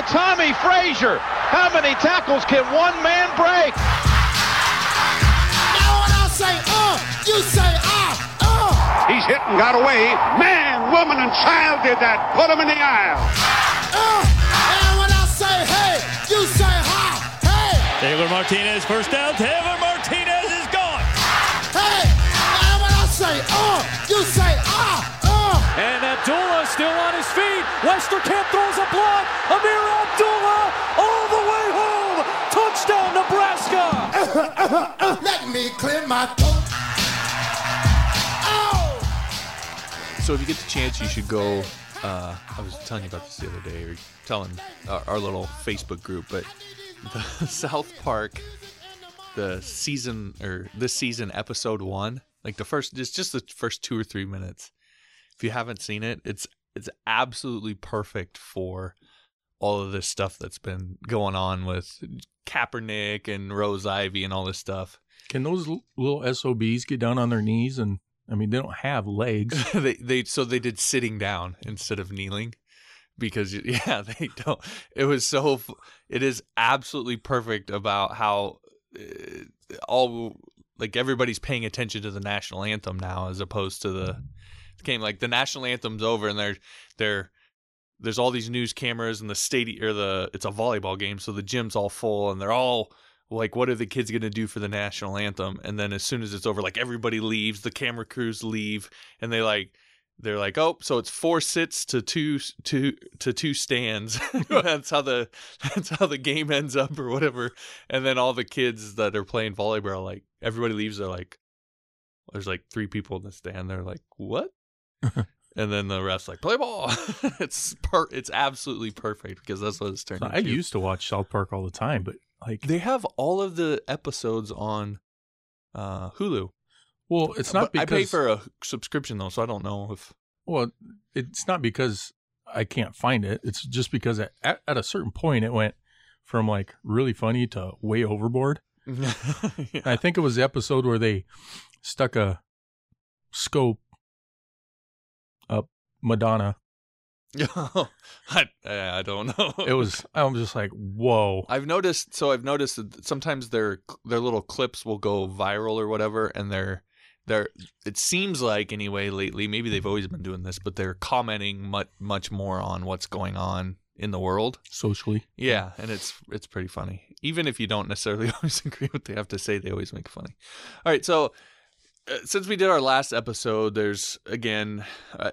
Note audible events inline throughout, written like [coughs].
Look at Tommie Frazier. How many tackles can one man break? Now when I say uh, you say ah, uh. He's hit and got away. Man, woman, and child did that. Put him in the aisle. Uh, and when I say hey, you say ha, hey, Taylor Martinez, first down. Taylor Martinez And Abdullah still on his feet. Westerkamp throws a block. Ameer Abdullah all the way home. Touchdown, Nebraska. [coughs] Let me clear my throat. Oh. So if you get the chance, you should go. Uh, I was telling you about this the other day, or telling our, our little Facebook group, but [laughs] the South Park, the season or this season episode one, like the first, it's just the first two or three minutes. If you haven't seen it, it's it's absolutely perfect for all of this stuff that's been going on with Kaepernick and Rose-Ivey and all this stuff. Can those little SOBs get down on their knees? And I mean, they don't have legs. [laughs] they they so they did sitting down instead of kneeling because [laughs] yeah they don't it was so it is absolutely perfect about how uh, all like everybody's paying attention to the national anthem now as opposed to the game like the national anthem's over and they're they're there's all these news cameras and the stadium or the it's a volleyball game so the gym's all full and they're all like what are the kids going to do for the national anthem? And then as soon as it's over like everybody leaves the camera crews leave and they like they're like oh so it's four sits to two to to two stands. [laughs] [laughs] That's how the that's how the game ends up or whatever. And then all the kids that are playing volleyball like everybody leaves they're like there's like three people in the stand they're like what [laughs] and then the refs like play ball [laughs] it's per it's absolutely perfect because that's what it's turned I into. used to watch South Park all the time, but like, They have all of the episodes on uh, Hulu. well, it's not But because I pay for a subscription though, so I don't know if. Well, it's not because I can't find it. It's just because at, at, at a certain point it went from like really funny to way overboard. [laughs] And I think it was the episode where they stuck a scope Madonna. [laughs] I, I don't know. It was I was just like, whoa. I've noticed. So I've noticed that sometimes their their little clips will go viral or whatever, and they're they're. It seems like anyway lately. Maybe they've always been doing this, but they're commenting much much more on what's going on in the world. Socially. Yeah, and it's it's pretty funny. Even if you don't necessarily [laughs] always agree with what they have to say, they always make funny. All right, so uh, since we did our last episode, there's again, uh,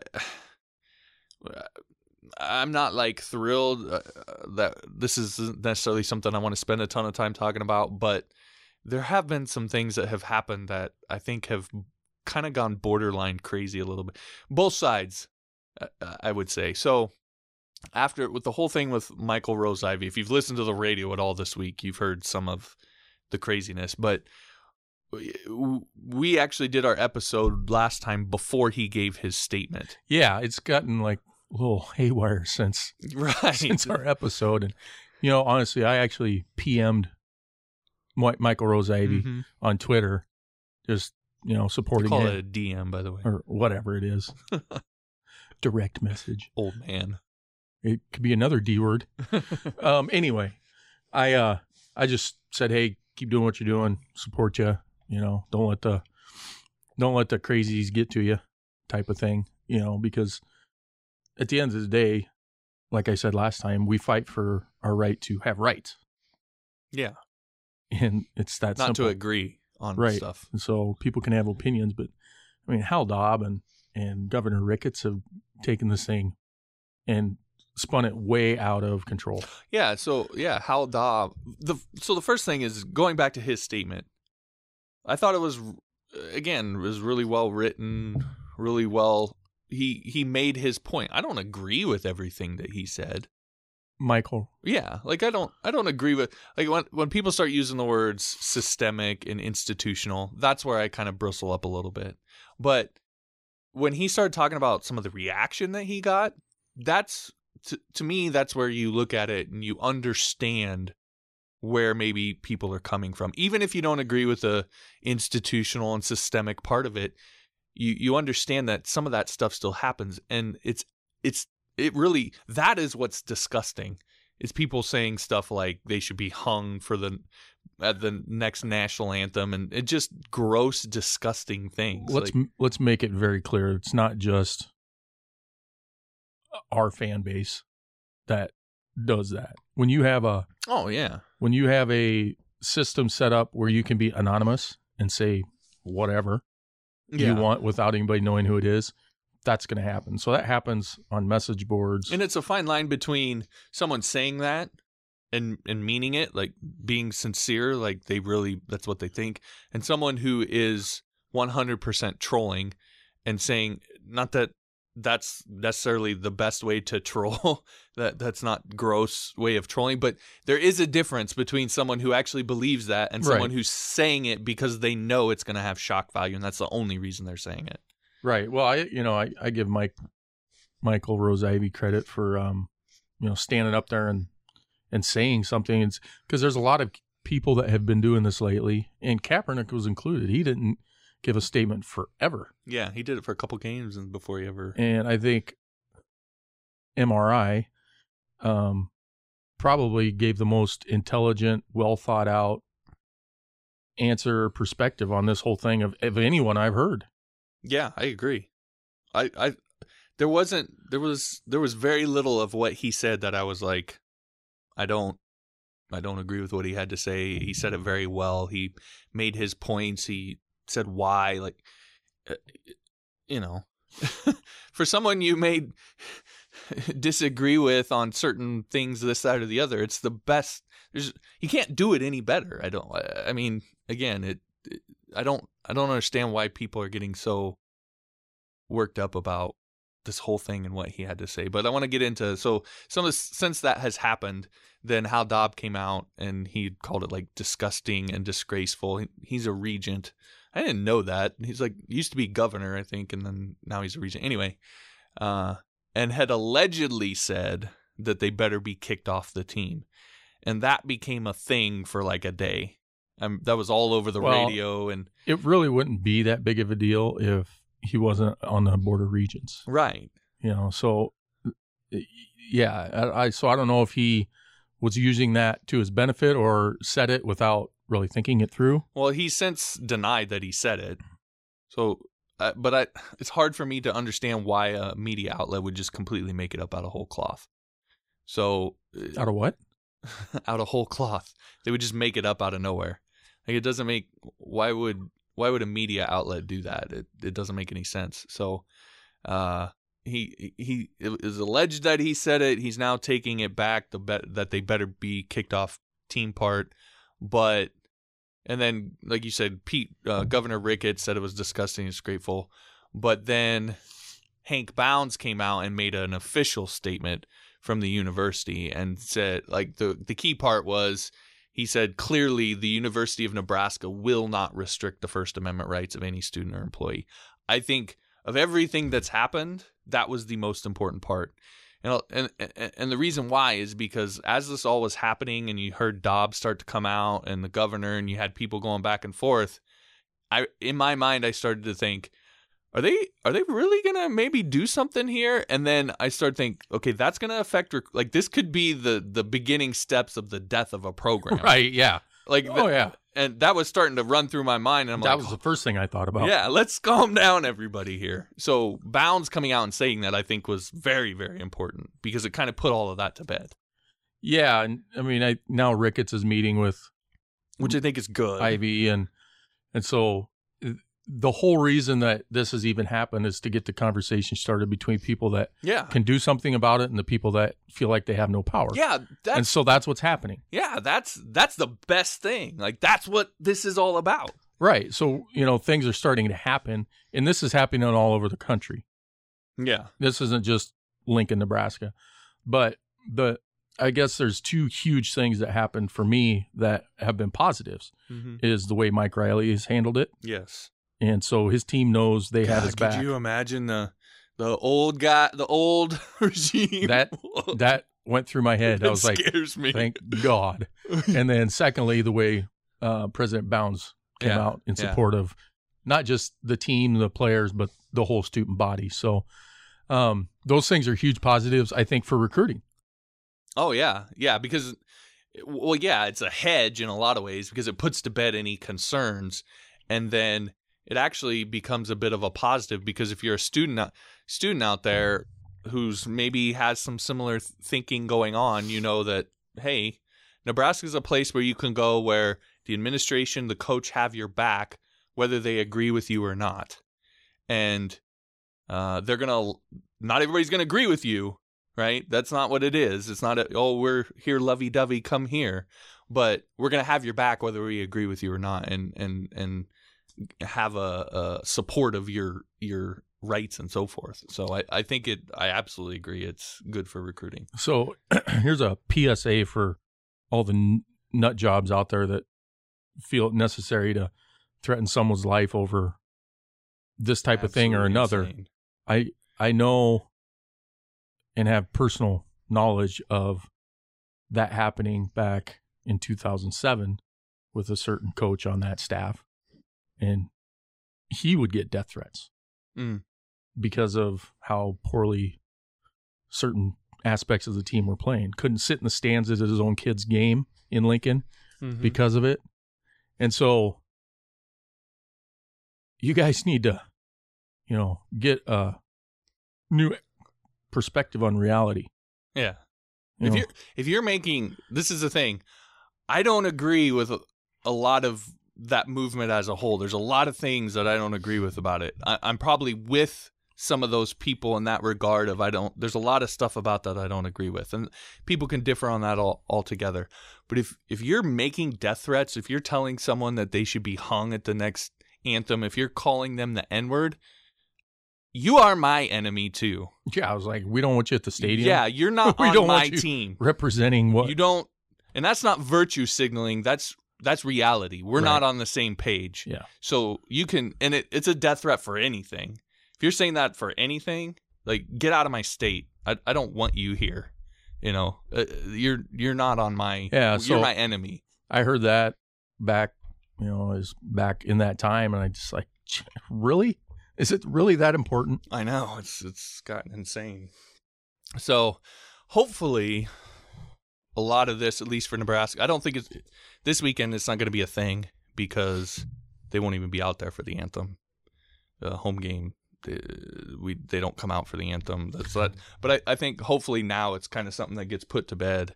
I'm not like thrilled uh, that this isn't necessarily something I want to spend a ton of time talking about, but there have been some things that have happened that I think have kind of gone borderline crazy a little bit. Both sides, uh, I would say. So after with the whole thing with Michael Rose-Ivey, if you've listened to the radio at all this week, you've heard some of the craziness. But we- actually did our episode last time before he gave his statement. Yeah, it's gotten like a little [laughs] haywire since Right. since our episode. And you know, honestly, I actually PM'd Michael Rose-Ivey Mhm. on Twitter, just you know, supporting call him it a DM, by the way. or whatever it is. [laughs] Direct message. Old man. It could be another D word. [laughs] um. Anyway, I uh I just said, hey, keep doing what you're doing. Support you. You know, don't let the don't let the crazies get to you, type of thing. You know, because at the end of the day, like I said last time, we fight for our right to have rights, Yeah. and it's that Not simple. to agree on Right. stuff. And so people can have opinions, but I mean, Hal Daub and, and Governor Ricketts have taken this thing and spun it way out of control. Yeah, so yeah, Hal Daub. The so the first thing is going back to his statement. I thought it was again it was really well written, really well. He he made his point. I don't agree with everything that he said. Michael, Yeah, like I don't I don't agree with like when when people start using the words systemic and institutional, that's where I kind of bristle up a little bit. But when he started talking about some of the reaction that he got, that's to, to me that's where you look at it and you understand where maybe people are coming from. Even if you don't agree with the institutional and systemic part of it, you you understand that some of that stuff still happens and it's it's it really that is what's disgusting is people saying stuff like they should be hung for the at the next national anthem and it just gross disgusting things let's like, let's make it very clear. It's not just our fan base that does that. When you have a oh yeah when you have a system set up where you can be anonymous and say whatever yeah you want without anybody knowing who it is, that's going to happen. So that happens on message boards. and it's a fine line between someone saying that and and meaning it like being sincere like they really that's what they think and someone who is 100% trolling and saying not that that's necessarily the best way to troll [laughs] that that's not gross way of trolling but there is a difference between someone who actually believes that and someone Right. who's saying it because they know it's going to have shock value and that's the only reason they're saying it Right. Well, I you know I, I give Mike Michael Rose-Ivey credit for um you know standing up there and and saying something. It's because there's a lot of people that have been doing this lately, and Kaepernick was included. He didn't give a statement forever, yeah he did it for a couple games and before he ever and I think MRI um probably gave the most intelligent, well thought out answer perspective on this whole thing of of anyone I've heard. Yeah, I agree. I I there wasn't there was there was very little of what he said that I was like I don't I don't agree with what he had to say. He said it very well. He made his points. He said why like uh, you know [laughs] for someone you may [laughs] disagree with on certain things this side or the other it's the best there's you can't do it any better i don't i mean again it, it i don't i don't understand why people are getting so worked up about this whole thing and what he had to say but i want to get into so some of the, since that has happened then Hal Daub came out and he called it like disgusting and disgraceful He- he's a regent i didn't know that he's like used to be governor i think and then now he's a regent anyway uh and had allegedly said that they better be kicked off the team. And that became a thing for like a day. Um, that was all over the Well- radio and it really wouldn't be that big of a deal if he wasn't on the board of regents right. you know so yeah I, I so i don't know if he was using that to his benefit or said it without really thinking it through Well, he since denied that he said it. So, uh, but I, it's hard for me to understand why a media outlet would just completely make it up out of whole cloth. So, uh, out of what [laughs] out of whole cloth, they would just make it up out of nowhere. Like it doesn't make. Why would why would a media outlet do that? It it doesn't make any sense. So, uh, he he it is alleged that he said it. He's now taking it back. The bet that they better be kicked off team part, but and then like you said, Pete uh, Governor Ricketts said it was disgusting and disgraceful, but then Hank Bounds came out and made an official statement from the university and said like the the key part was he said clearly the University of Nebraska will not restrict the First Amendment rights of any student or employee. I think of everything that's happened, that was the most important part. And, and and the reason why is because as this all was happening and you heard Dobbs start to come out and the governor and you had people going back and forth, I in my mind I started to think are they are they really gonna maybe do something here? And then i start think okay that's gonna affect rec- like this could be the the beginning steps of the death of a program. Right yeah like oh yeah. and that was starting to run through my mind and i'm like that like was the first thing i thought about. Yeah let's [laughs] calm down everybody here. So bounds coming out and saying that i think was very very important because it kind of put all of that to bed. Yeah and i mean i now ricketts is meeting with which i think is good. Ivey and and so the whole reason that this has even happened is to get the conversation started between people that yeah. can do something about it and the people that feel like they have no power. Yeah and so that's what's happening. Yeah that's that's the best thing. Like that's what this is all about. Right. So you know things are starting to happen and this is happening all over the country. Yeah. This isn't just lincoln nebraska. But the i guess there's two huge things that happened for me that have been positives mm-hmm. is the way mike riley has handled it. Yes and so his team knows they have his God, back Could you imagine the the old guy, the old [laughs] regime? That- [laughs] that went through my head i That was like scares me. thank god [laughs] and then secondly the way uh, president bounds came Yeah, out in yeah. support of not just the team the players but the whole student body so um, those things are huge positives i think for recruiting Oh yeah, yeah. Because well, yeah, it's a hedge in a lot of ways because it puts to bed any concerns, and then it actually becomes a bit of a positive because if you're a student out- student out there who's maybe has some similar thinking going on, you know that hey, Nebraska's a place where you can go where the administration, the coach have your back, whether they agree with you or not, and uh, they're gonna. Not everybody's gonna agree with you, right? That's not what it is. It's not a, oh we're here lovey dovey, come here, but we're gonna have your back whether we agree with you or not, and and and have a, a support of your your rights and so forth. So I, I think it. I absolutely agree. It's good for recruiting. So [clears throat] here's a PSA for all the n- nut jobs out there that feel it necessary to threaten someone's life over this type of thing or another. insane. I I know and have personal knowledge of that happening back in 2007 with a certain coach on that staff and he would get death threats Mm. because of how poorly certain aspects of the team were playing couldn't sit in the stands at his own kid's game in Lincoln Mhm. because of it. And so you guys need to, you know, get a new perspective on reality. yeah. You if know? you're if you're making this is the thing, I don't agree with a, a lot of that movement as a whole. There's a lot of things that I don't agree with about it. I, I'm probably with some of those people in that regard of I don't. There's a lot of stuff about that I don't agree with, and people can differ on that all altogether. But if if you're making death threats, if you're telling someone that they should be hung at the next anthem, if you're calling them the N word, you are my enemy too. yeah, I was like, we don't want you at the stadium. Yeah, you're not [laughs] We on don't my team. representing what You don't, and that's not virtue signaling. That's that's reality. We're not on the same page. Yeah. So you can, and it, it's a death threat for anything. If you're saying that for anything, like get out of my state. I, I don't want you here. You know, uh, you're you're not on my. Yeah, you're so- my enemy. I heard that back, you know, is back in that time, and I just like, [laughs] really, is it really that important? I know it's it's gotten insane. So, hopefully, a lot of this, at least for Nebraska, I don't think it's this weekend. It's not going to be a thing because they won't even be out there for the anthem, the home game. They, we they don't come out for the anthem. That's that. But I, I think hopefully now it's kind of something that gets put to bed,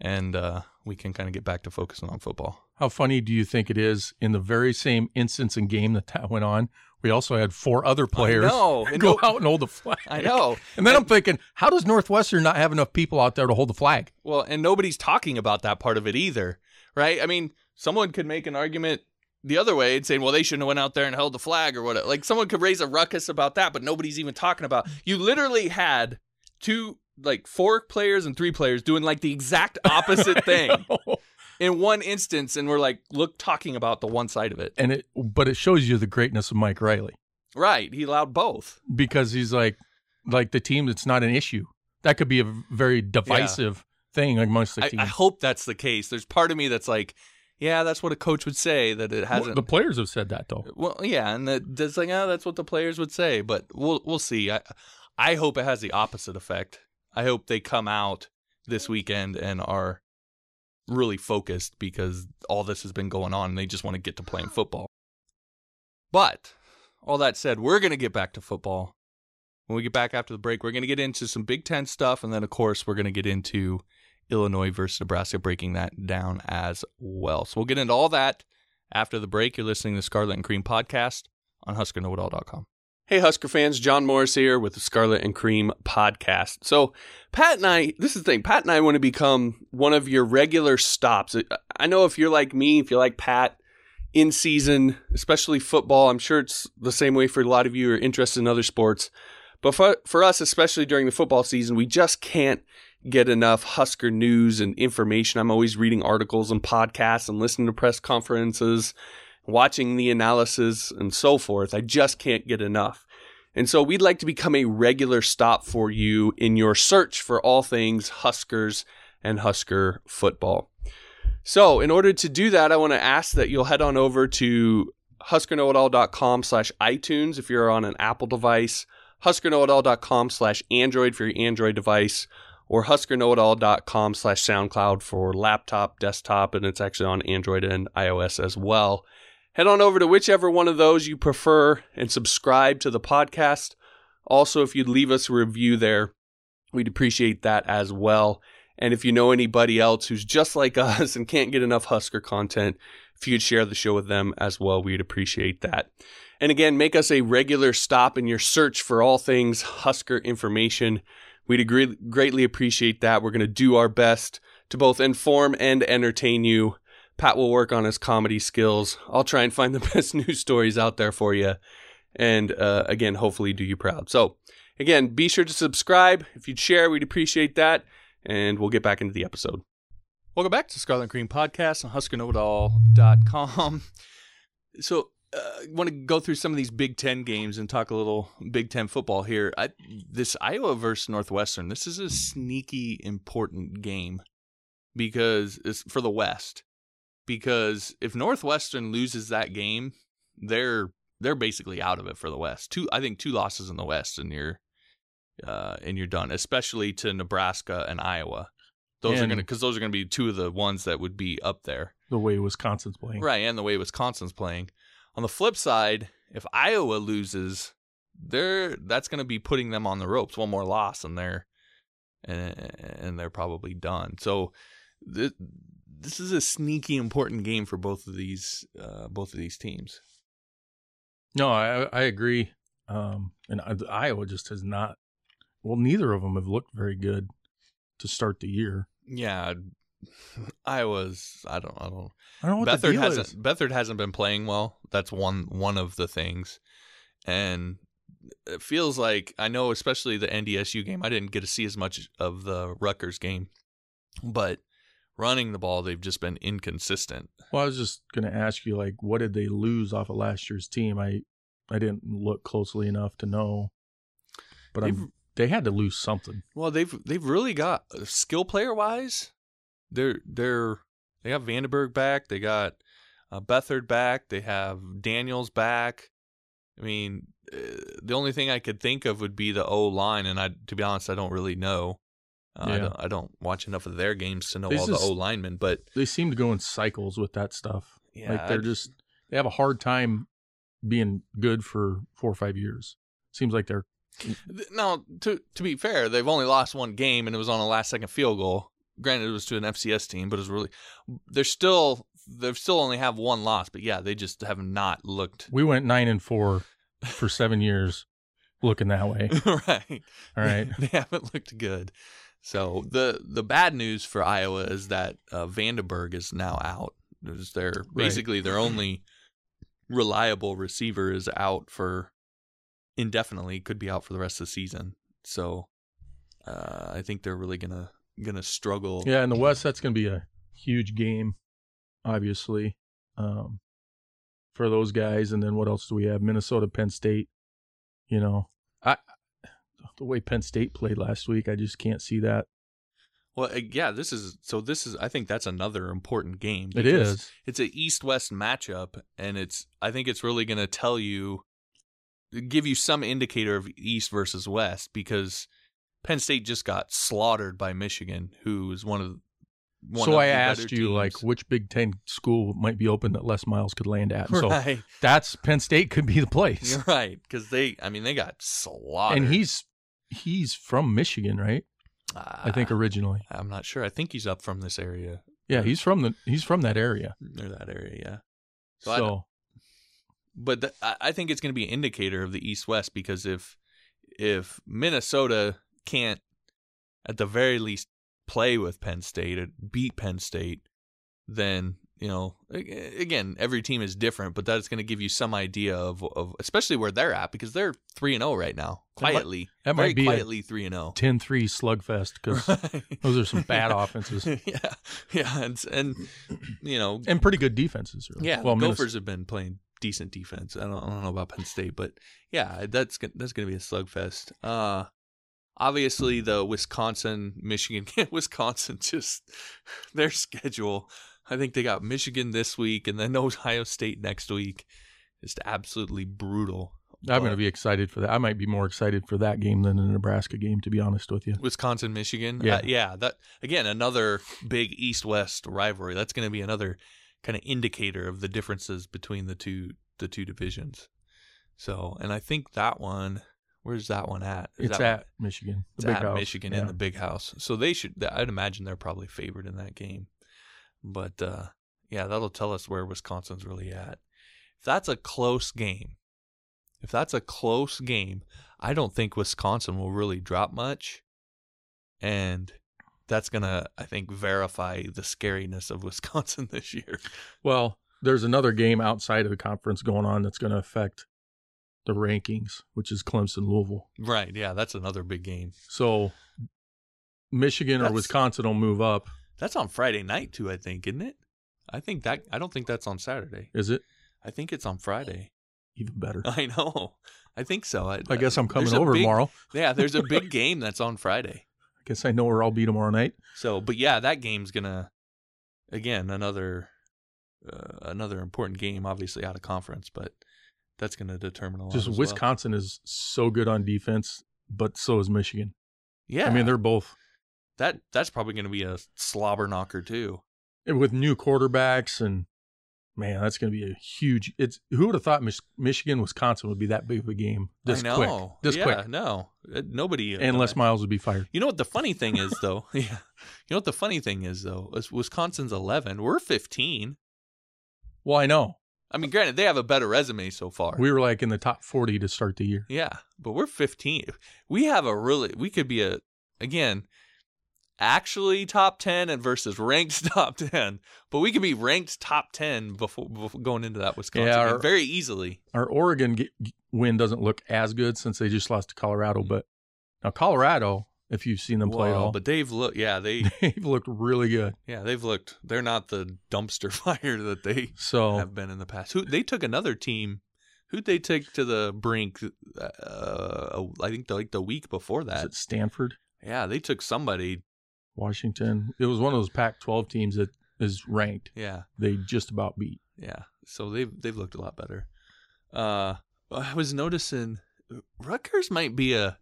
and uh, we can kind of get back to focusing on football. How funny do you think it is in the very same instance and game that that went on? We also had four other players [laughs] go no- out and hold the flag. I know. And then I'm thinking, how does Northwestern not have enough people out there to hold the flag? Well, and nobody's talking about that part of it either, right? I mean, someone could make an argument the other way and saying, well, they shouldn't have went out there and held the flag or whatever. Like someone could raise a ruckus about that, but nobody's even talking about. You literally had two, like four players and three players doing like the exact [laughs] opposite thing in one instance, and we're like, look, talking about the one side of it. And it, but it shows you the greatness of Mike Riley Right? He allowed both. because he's like, like the team. It's not an issue. That could be a very divisive thing amongst the I, team. I hope that's the case. There's part of me that's like, yeah, that's what a coach would say. That it hasn't. the players have said that though. Well, yeah, and that, that's like, oh, that's what the players would say, but we'll we'll see. I I hope it has the opposite effect. I hope they come out this weekend and are really focused because all this has been going on and they just want to get to playing football. But all that said, we're going to get back to football. When we get back after the break, we're going to get into some Big Ten stuff, and then of course we're going to get into Illinois versus Nebraska, breaking that down as well. So we'll get into all that after the break. You're listening to the Scarlet and Cream podcast on HuskerKnowItAll.com. Hey, Husker fans, John Morris here with the Scarlet and Cream podcast. So, Pat and I, this is the thing, Pat and I want to become one of your regular stops. I know if you're like me, if you're like Pat, in season, especially football, I'm sure it's the same way for a lot of you who are interested in other sports. But for, for us, especially during the football season, we just can't get enough Husker news and information. I'm always reading articles and podcasts and listening to press conferences, watching the analysis and so forth. I just can't get enough. And so we'd like to become a regular stop for you in your search for all things Huskers and Husker football. So in order to do that, I want to ask that you'll head on over to huskerknowitall.com slash iTunes if you're on an Apple device, huskerknowitall.com slash Android for your Android device, or huskerknowitall.com slash SoundCloud for laptop, desktop, and it's actually on Android and iOS as well. Head on over to whichever one of those you prefer and subscribe to the podcast. Also, if you'd leave us a review there, we'd appreciate that as well. And if you know anybody else who's just like [laughs] us and can't get enough Husker content, if you'd share the show with them as well, we'd appreciate that. And again, make us a regular stop in your search for all things Husker information. We'd agree, greatly appreciate that. We're going to do our best to both inform and entertain you. Pat will work on his comedy skills. I'll try and find the [laughs] best news stories out there for you. And uh, again, hopefully do you proud. So, again, be sure to subscribe. If you'd share, we'd appreciate that. And we'll get back into the episode. Welcome back to Scarlet Cream Podcast on HuskerKnowItAll.com. [laughs] So, uh, want to go through some of these Big Ten games and talk a little Big Ten football here. I, this Iowa versus Northwestern, this is a sneaky important game because it's for the West. Because if Northwestern loses that game, they're they're basically out of it for the West. Two, I think, two losses in the West, and you're uh, and you're done. Especially to Nebraska and Iowa. Those And- are gonna because those are gonna be two of the ones that would be up there. The way Wisconsin's playing. Right, and the way Wisconsin's playing. On the flip side, if Iowa loses, they're that's going to be putting them on the ropes. One more loss, and they're and, and they're probably done. So th- this is a sneaky important game for both of these uh, both of these teams. No, I I agree. Um, and I, Iowa just has not. Well, neither of them have looked very good to start the year. Yeah, [laughs] Iowa's. I don't. I don't. I don't know what the Beathard deal hasn't is. Beathard hasn't been playing well. That's one one of the things, and it feels like I know, especially the NDSU game. I didn't get to see as much of the Rutgers game, but running the ball, they've just been inconsistent. Well, I was just going to ask you, like, what did they lose off of last year's team? I I didn't look closely enough to know, but I'm, they had to lose something. Well, they've they've really got uh, skill player wise. They're they're they got Vandenberg back. They got uh, Beathard back. They have Daniels back. I mean, uh, the only thing I could think of would be the O line, and I, to be honest, I don't really know. Uh, I, Yeah. don't, I don't watch enough of their games to know They all just- the O linemen, but They seem to go in cycles with that stuff. yeah, like they're I- just they have a hard time being good for four or five years. Seems like they're Now, to to be fair, they've only lost one game, and it was on a last second field goal. Granted, it was to an FCS team, but it was really they're still they've still only have one loss. But yeah, they just have not looked we went nine and four for seven years, looking that way. [laughs] right. All right. [laughs] they haven't looked good. So the the bad news for Iowa is that uh, Vandenberg is now out. There's their basically their only reliable receiver is out for indefinitely. Could be out for the rest of the season. So uh, I think they're really gonna gonna struggle. Yeah, in the West, that's going to be a huge game, obviously, um, for those guys. And then what else do we have? Minnesota, Penn State. You know, I the way Penn State played last week, I just can't see that. Well, uh, yeah, this is so. This is I think that's another important game. It is. It's an East West matchup, and it's I think it's really going to tell you, give you some indicator of East versus West because Penn State just got slaughtered by Michigan, who is one of one so of I asked you, like, which Big Ten school might be open that Les Miles could land at. And So that's Penn State could be the place. you're [laughs] right, because they I mean they got slaughtered. And he's he's from Michigan, right? I think Ah, originally. I'm not sure. I think he's up from this area Yeah, he's from the he's from that area. or that area. Yeah. So, So but th- I think it's going to be an indicator of the East West because if if Minnesota can't at the very least play with Penn State beat Penn State, then you know again every team is different, but that's going to give you some idea of of especially where they're at because they're three and zero right now That might- quietly that very might be quietly three and oh. zero. 10-3 slugfest because those are some bad [laughs] offenses [laughs] yeah, yeah, and and you know and pretty good defenses. Really. Yeah, well, Gophers have been playing decent defense. I don't, I don't know about Penn State, but yeah, that's that's going to be a slugfest. Uh, obviously, the Wisconsin, Michigan, [laughs] Wisconsin just their schedule. I think they got Michigan this week and then [laughs] Ohio State next week. Just absolutely brutal I'm going to be excited for that. I might be more excited for that game than the Nebraska game, to be honest with you. Wisconsin, Michigan. Yeah. Uh, yeah. That again, another big East-West rivalry. That's going to be another kind of indicator of the differences between the two the two divisions. So, and I think that one. Where's that one at? Is It's at one- Michigan, it's big at house. Michigan yeah. in the big house. So they should. I'd imagine they're probably favored in that game. But uh, yeah, that'll tell us where Wisconsin's really at. If that's a close game, if that's a close game, I don't think Wisconsin will really drop much, and that's gonna, I think, verify the scariness of [laughs] Wisconsin this year. Well, there's another game outside of the conference going on that's going to affect the rankings, which is Clemson Louisville. Right? Yeah, that's another big game. So Michigan or That's- Wisconsin will move up. That's on Friday night too, I think, isn't it? I think that I don't think that's on Saturday. Is it I think it's on Friday. even better? [laughs] I know. I think so. I, I guess I'm coming over big- tomorrow. [laughs] Yeah, there's a big [laughs] game that's on Friday. I guess I know where I'll be tomorrow night. So, but yeah, that game's gonna again another uh, another important game, obviously out of conference, but that's gonna determine a lot. Just as well. Wisconsin is so good on defense, but so is Michigan. Yeah, I mean, they're both that that's probably gonna be a slobber knocker too. with new quarterbacks and man, that's going to be a huge. It's who would have thought Mich- Michigan Wisconsin would be that big of a game this I know. quick, this yeah, quick, No, Uh, nobody. uh, unless Miles would be fired. You know what the funny thing is, though? [laughs] yeah. You know what the funny thing is, though? Is Wisconsin's 11. We're 15. Well, I know I mean, granted, they have a better resume so far. we were like in the top forty to start the year. yeah, but we're 15. We have a really, we could be a, again, actually top 10 and versus ranked [laughs] top 10, but we could be ranked top 10 before, before going into that Wisconsin Yeah, game our- very easily. Our Oregon g- g- win doesn't look as good since they just lost to Colorado, but now Colorado, if you've seen them play at all, but they've looked, yeah, they, [laughs] they've looked really good. yeah, they've looked, they're not the dumpster [laughs] fire that they So have been in the past. Who they took another team. Who'd they take to the brink? Uh, I think the, like the week before is that. it Stanford, Yeah, they took somebody. Washington? It was one of those Pac-12 teams that is ranked. Yeah, They just about beat. yeah. So they've they've looked a lot better. Uh, I was noticing Rutgers might be a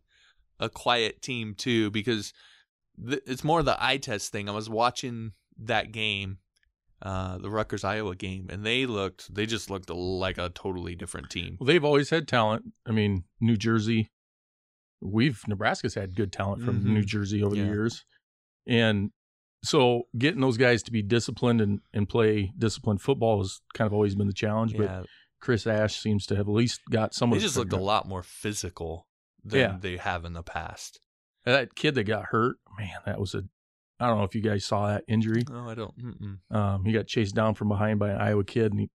a quiet team too because th- it's more the eye test thing. I was watching that game, uh, the Rutgers Iowa game, and they looked they just looked like a totally different team. Well, they've always had talent. I mean, New Jersey, we've Nebraska's had good talent from Mhm. New Jersey over Yeah. the years, and so getting those guys to be disciplined and, and play disciplined football has kind of always been the challenge. But Chris Ash seems to have at least got some they just looked a lot more physical than Yeah. they have in the past. That kid that got hurt, man, that was a. I don't know if you guys saw that injury. No, I don't. Mm-mm. Um, he got chased down from behind by an Iowa kid, and he,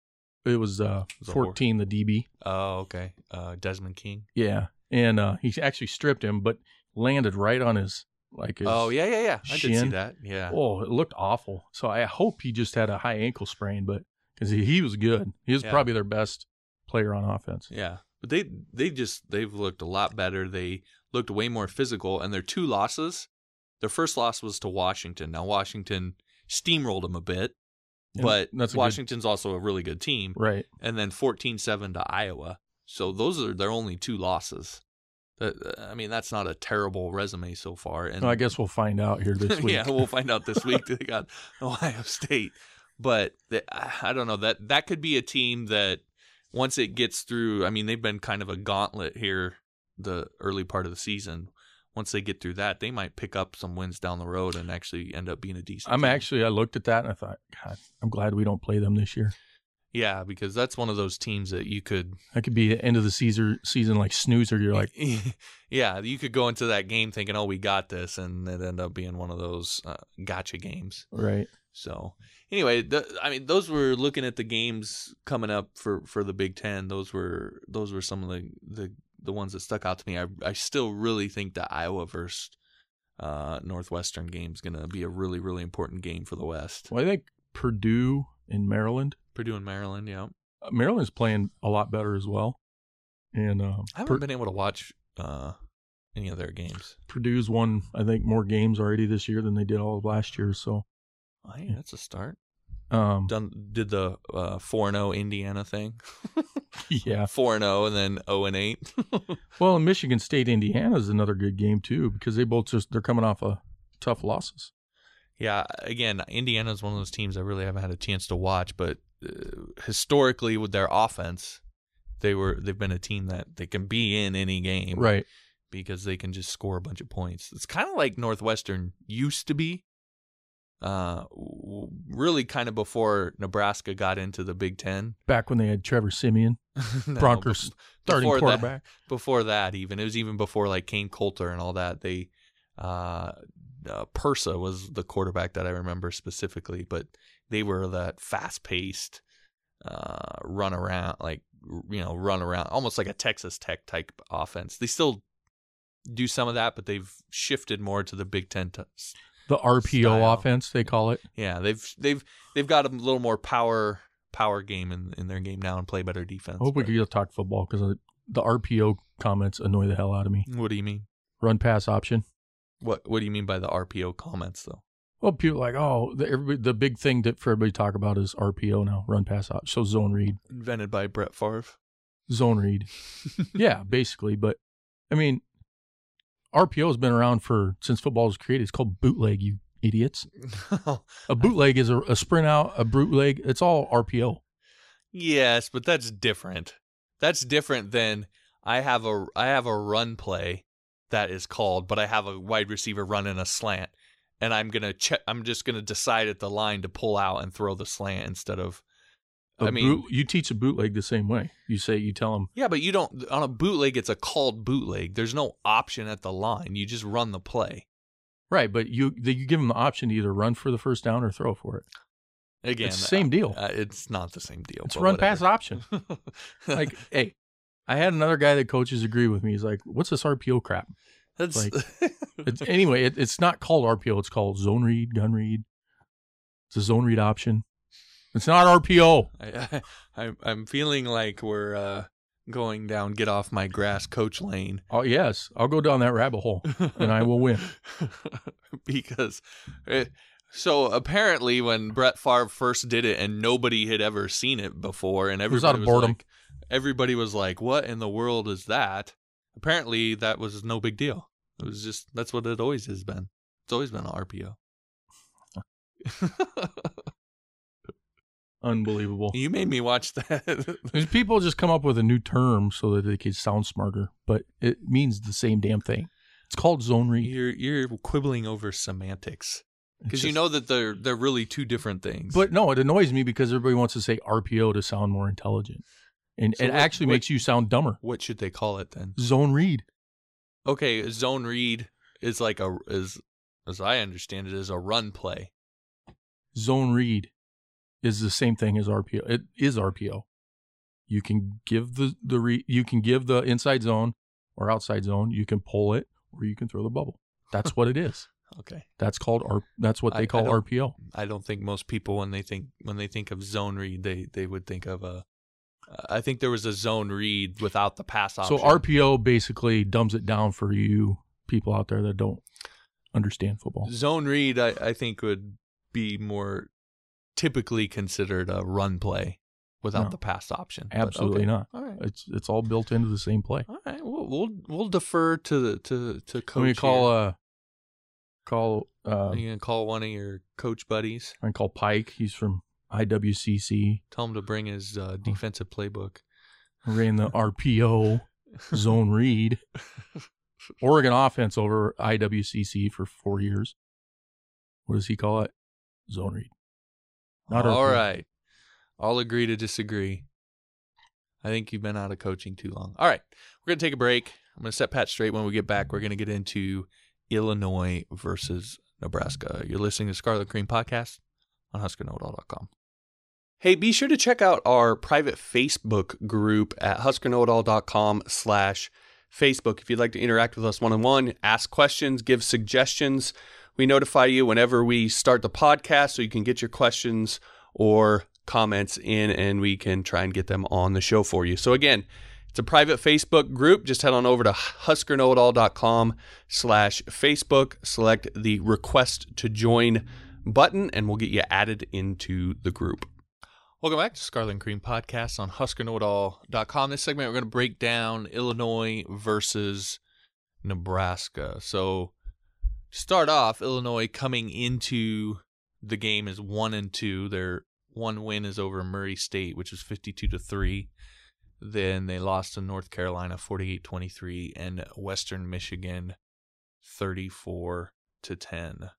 it was uh, was 14, the DB. Oh, okay. Uh, Desmond King. Yeah, and uh, he actually stripped him, but landed right on his like. Oh yeah, yeah, yeah. I did see that. Yeah. Oh, it looked awful. So I hope he just had a high ankle sprain, but because he, he was good, he was Yeah. probably their best player on offense. Yeah, but they they just they've looked a lot better. They looked way more physical, and their two losses. Their first loss was to Washington. Now Washington steamrolled them a bit, Yeah, but that's a good- Washington's also a really good team. Right. And then 14-7 to Iowa. So those are their only two losses. That- uh, I mean, that's not a terrible resume so far. And Well, I guess we'll find out here this [laughs] week. yeah, we'll find out this [laughs] week. They got Ohio State, but the, I don't know that that could be a team that once it gets through. I mean, they've been kind of a gauntlet here the early part of the season. Once they get through that, they might pick up some wins down the road and actually end up being a decent. I'm team. actually I looked at that and I thought, God, I'm glad we don't play them this year. Yeah, because that's one of those teams that you could That could be the end of the season season like snoozer. You're like, [laughs] yeah, you could go into that game thinking, "Oh, we got this," and it end up being one of those uh, gotcha games. right. So anyway, the, I mean, those were looking at the games coming up for, for the Big Ten. Those were those were some of the, the, the ones that stuck out to me. I I still really think the Iowa versus uh, Northwestern game is going to be a really really important game for the West. Well, I think Purdue in Maryland. Purdue and Maryland, yeah. Uh, Maryland's playing a lot better as well, and uh, I haven't Pur- been able to watch uh, any of their games. Purdue's won I think more games already this year than they did all of last year. So, Oh, yeah, that's a start. um, Done did the uh, four 0 Indiana thing. [laughs] yeah. four and zero, and then zero and eight. [laughs] Well, and Michigan State, Indiana is another good game too because they both just they're coming off of tough losses. yeah, again, Indiana is one of those teams I really haven't had a chance to watch, but uh, historically with their offense, they were they've been a team that they can be in any game, Right. because they can just score a bunch of points. It's kind of like Northwestern used to be. Uh, really, kind of before Nebraska got into the Big Ten. Back when they had Trevor Siemian, [laughs] No, Broncos bef- starting before that- quarterback. before that, even it was even before like Kain Colter and all that. They, uh, uh, Persa was the quarterback that I remember specifically, but they were that fast paced, uh, run around like you know run around almost like a Texas Tech type offense. They still do some of that, but they've shifted more to the Big Ten. T- The RPO Style. offense, they call it. yeah, they've they've they've got a little more power power game in, in their game now and play better defense. I hope we but- could just talk football because the RPO comments annoy the hell out of me. what do you mean? Run pass option. What what do you mean by the RPO comments though? Well, people like, oh, the, everybody, the big thing that for everybody to talk about is RPO now, run pass option. So zone read, Invented by Brett Favre. zone read. [laughs] yeah, basically. But I mean, RPO has been around for since football was created. It's called bootleg, you idiots. [laughs] A bootleg is a, a sprint out, a bootleg. It's all RPO. yes, but that's different. That's different than I have a I have a run play that is called, but I have a wide receiver running a slant, and I'm gonna check. I'm just gonna decide at the line to pull out and throw the slant instead of. A I mean, boot, you teach a bootleg the same way. You say, you tell them, yeah, but you don't on a bootleg. It's a called bootleg. There's no option at the line. You just run the play. right, but you you give them the option to either run for the first down or throw for it. Again, It's the same deal. Uh, it's not the same deal. It's run whatever. pass option. like, [laughs] hey, I had another guy that coaches agree with me. He's like, "What's this RPO crap?" That's like- [laughs] It's, anyway, it, it's not called RPO. It's called zone read, gun read. It's a zone read option. It's not RPO. I, I, [laughs] I'm I'm feeling like we're uh, going down get off my grass coach lane Oh yes, I'll go down that rabbit hole and I will win. [laughs] because uh, so apparently when Brett Favre first did it and nobody had ever seen it before and was everybody out of boredom. like everybody was like what in the world is that apparently that was no big deal it was just that's what it always has been it's always been an RPO [laughs] Unbelievable. you made me watch that [laughs] people just come up with a new term so that they can sound smarter, but it means the same damn thing. It's called zone read. you're you're quibbling over semantics because you know that they're they're really two different things But no, it annoys me because everybody wants to say RPO to sound more intelligent, and So it what- actually what- makes you sound dumber. what should they call it then? Zone read. Okay, zone read is like a is as I understand it is a run play. Zone read is the same thing as RPO. It is RPO. You can give the the re, you can give the inside zone or outside zone. You can pull it or you can throw the bubble. That's what it is. [laughs] Okay, That's called R. That's what they I call don't- RPO. I don't think most people when they think when they think of zone read they they would think of a. I think there was a zone read without the pass option. So RPO basically dumbs it down for you people out there that don't understand football. zone read I, I think would be more typically considered a run play without No. the pass option. But Absolutely okay. not. All right. It's it's all built into the same play. All right, we'll we'll, we'll defer to the to to coach. Let me call here. uh call uh you gonna call one of your coach buddies? I call Pike. He's from IWCC. Tell him to bring his uh, defensive playbook. Ran the RPO [laughs] zone read. Oregon offense over IWCC for four years. What does he call it? Zone read. Not All RPO. right, I'll agree to disagree. I think you've been out of coaching too long. All right, we're gonna take a break. I'm gonna set Pat straight. When we get back, we're gonna get into Illinois versus Nebraska. You're listening to Scarlet Cream Podcast on HuskerKnowItAll.com. Hey, be sure to check out our private Facebook group at HuskerKnowItAll.com slash Facebook if you'd like to interact with us one-on-one, ask questions, give suggestions. We notify you whenever we start the podcast so you can get your questions or comments in and we can try and get them on the show for you. So again, it's a private Facebook group. Just head on over to huskerknowitall.com slash Facebook, select the request to join button, and we'll get you added into the group. Welcome back to Scarlet and Cream Podcast on HuskerKnowItAll.com. This segment, we're going to break down Illinois versus Nebraska. So, to start off, Illinois coming into the game is one and two. Their one win is over Murray State, which was 52 to 3. Then they lost to North Carolina 48 23 and Western Michigan 34 to 10.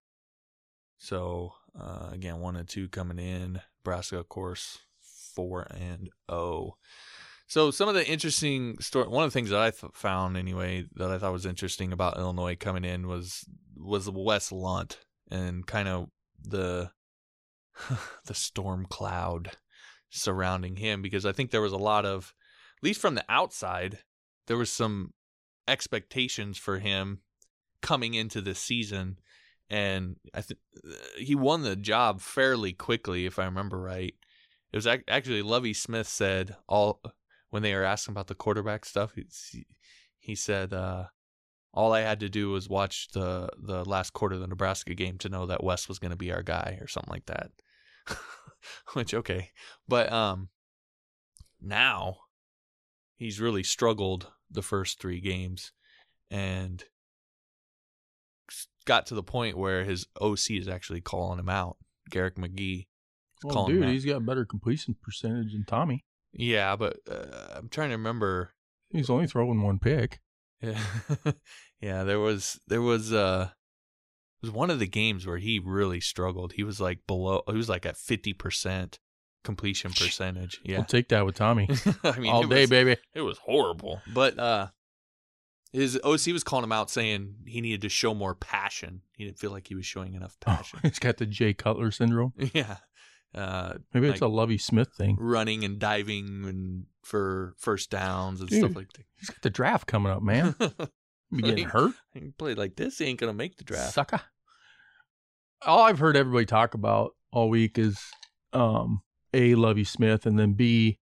So, uh, again, one and two coming in. Nebraska, of course, four and oh. So some of the interesting story, one of the things that I th- found anyway that I thought was interesting about Illinois coming in was was Wes Lunt and kind of the [laughs] the storm cloud surrounding him because I think there was a lot of, at least from the outside, there was some expectations for him coming into this season and I think he won the job fairly quickly, if I remember right. It was ac- actually Lovie Smith said all when they were asking about the quarterback stuff. He, he said uh, all I had to do was watch the the last quarter of the Nebraska game to know that Wes was going to be our guy or something like that. [laughs] Which okay, but um, now he's really struggled the first three games, and got to the point where his OC is actually calling him out. Garrick McGee. Well, dude, he's got better completion percentage than Tommy. Yeah, but uh, I'm trying to remember. He's only throwing one pick. Yeah, [laughs] yeah. There was there was uh it was one of the games where he really struggled. He was like below. He was like at fifty percent completion percentage. Yeah, take that with Tommy [laughs] I mean, all day, was, baby. It was horrible. But uh his OC was calling him out, saying he needed to show more passion. He didn't feel like he was showing enough Oh, passion. [laughs] he's got the Jay Cutler syndrome. [laughs] yeah. Uh, Maybe it's a Lovie Smith thing. running and diving and for first downs and Dude. stuff like that. He's got the draft coming up, man. [laughs] Be getting hurt, He played like this, he ain't gonna make the draft. sucker. All I've heard everybody talk about all week is um, a Lovie Smith, and then B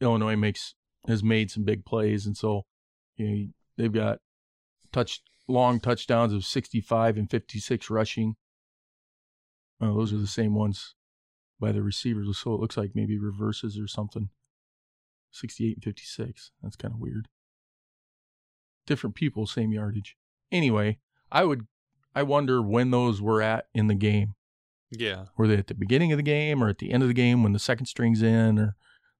Illinois makes has made some big plays, and so you know they've got touch long touchdowns of sixty five and fifty six rushing. Oh, those are the same ones by the receivers, so it looks like maybe reverses or something. Sixty eight and fifty six. That's kind of weird. Different people, same yardage. Anyway, I would I wonder when those were at in the game. Yeah. Were they at the beginning of the game or at the end of the game when the second string's in or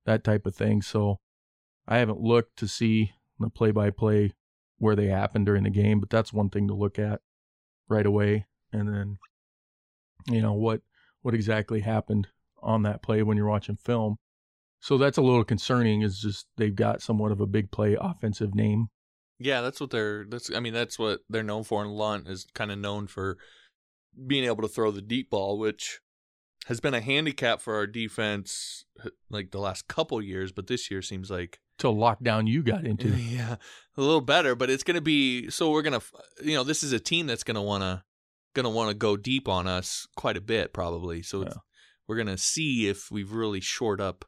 that type of thing? So I haven't looked to see the play by play where they happened during the game, but that's one thing to look at right away. And then, you know, what what exactly happened on that play when you're watching film. So that's a little concerning is just they've got somewhat of a big play offensive name. Yeah, that's what they're that's I mean, that's what they're known for and Lunt is kind of known for being able to throw the deep ball, which has been a handicap for our defense like the last couple years, but this year seems like Till lockdown you got into. [laughs] yeah, a little better, but it's going to be so we're going to you know, this is a team that's going to want to going to want to go deep on us quite a bit probably. So it's, Yeah. we're going to see if we've really shored up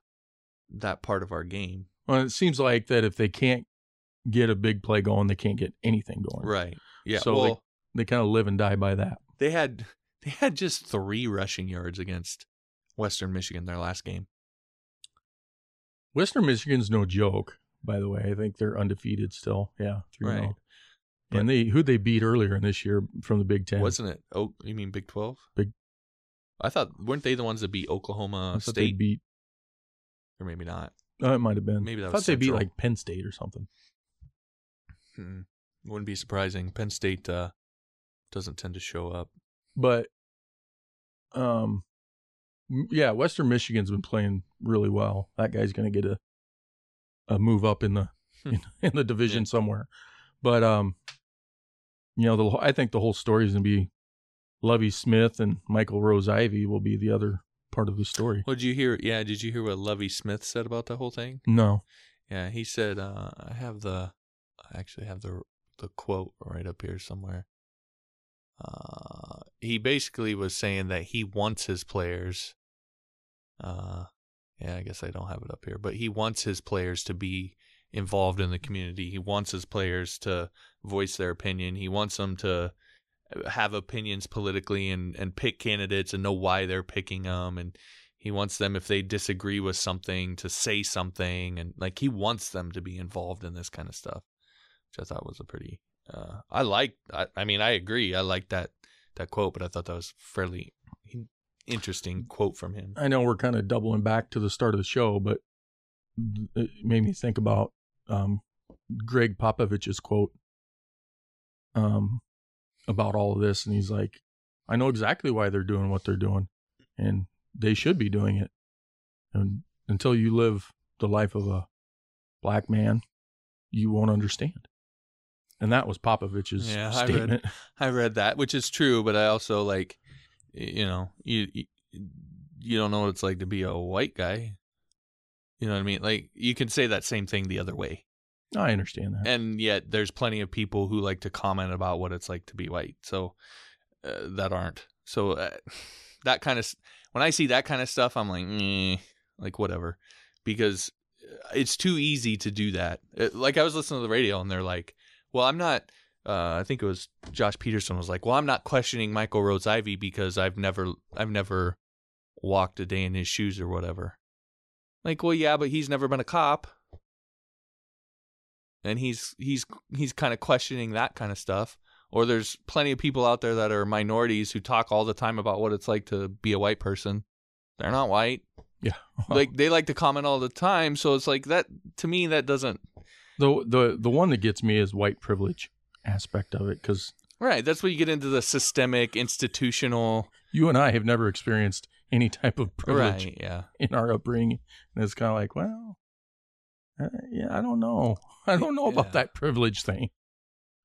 that part of our game. Well, it seems like that if they can't get a big play going, they can't get anything going. Right. Yeah. So well, they, they kind of live and die by that. they had [laughs] they had just three rushing yards against Western Michigan their last game. Western Michigan's no joke, by the way. I think they're undefeated still. Yeah, three Right. right. And they who they beat earlier in this year from the Big Ten. Wasn't it? Oh, you mean Big Twelve? Big- I thought weren't they the ones that beat I Oklahoma State, beat. or maybe not? Oh, it might have been. Maybe that I thought they beat like Penn State or something. Hmm. Wouldn't be surprising. Penn State uh, doesn't tend to show up. But, um, yeah, Western Michigan's been playing really well. That guy's going to get a a move up in the Hmm. in, [laughs] in the division Yeah. somewhere. But um, you know, the I think the whole story is going to be Lovie Smith and Michael Rose-Ivey will be the other part of the story. Well, did you hear? Yeah, did you hear what Lovie Smith said about the whole thing? No, Yeah, he said, uh, I have the, I actually have the the quote right up here somewhere. Uh, he basically was saying that he wants his players. Uh, yeah, I guess I don't have it up here, but he wants his players to be involved in the community. He wants his players to voice their opinion. He wants them to have opinions politically and and pick candidates and know why they're picking them. And he wants them if they disagree with something to say something and like he wants them to be involved in this kind of stuff which i thought was a pretty uh i like I, I mean i agree i like that that quote but i thought that was fairly interesting quote from him I know we're kind of doubling back to the start of the show, but it made me think about um, Gregg Popovich's quote um, about all of this, and he's like, "I know exactly why they're doing what they're doing, and they should be doing it. And until you live the life of a black man, you won't understand." And that was Popovich's Yeah, I read- statement. [laughs] I read that, which is true, but I also like, you know, you you- don't know what it's like to be a white guy. You know what I mean? Like you can say that same thing the other way, I understand that. and yet there's plenty of people who like to comment about what it's like to be white, so uh, that aren't. So uh, [laughs] that kind of when I see that kind of stuff, I'm like, eh, like whatever, because it's too easy to do that. Uh, Like I was listening to the radio, and they're like, "Well, I'm not." Uh, I think it was Josh Peterson was like, "Well, I'm not questioning Michael Rose-Ivey because I've never, I've never walked a day in his shoes or whatever." Like, well, yeah, but he's never been a cop, and he's he's he's kind of questioning that kind of stuff. Or there's plenty of people out there that are minorities who talk all the time about what it's like to be a white person. They're not white. yeah. [laughs] Like they like to comment all the time, so it's like that to me that doesn't The the the one that gets me is white privilege aspect of it because Right, that's where you get into the systemic institutional you and I have never experienced any type of privilege Right, yeah. in our upbringing, and it's kind of like, well, uh, yeah, I don't know, I don't know about that privilege thing.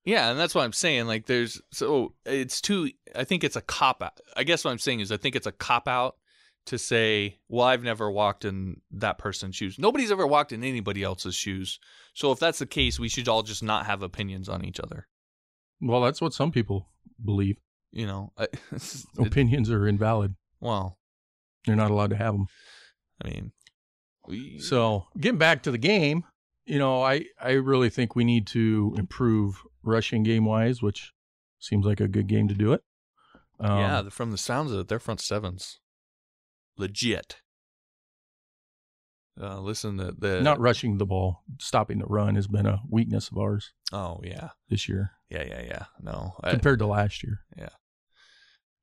Yeah, and that's what I'm saying. Like, there's so it's too. I think it's a cop out. I guess what I'm saying is I think it's a cop out to say, well, I've never walked in that person's shoes. Nobody's ever walked in anybody else's shoes. So if that's the case, we should all just not have opinions on each other. Well, that's what some people believe. You know, I, [laughs] it- Opinions are invalid; well, you're not allowed to have them. I mean, we, So, getting back to the game, you know, I I really think we need to improve rushing game wise, which seems like a good game to do it. Um, yeah, from the sounds of it, their front sevens legit. Uh, listen to the not rushing the ball, stopping the run has been a weakness of ours Oh yeah, this year yeah, yeah, yeah. No, I, compared to last year. Yeah.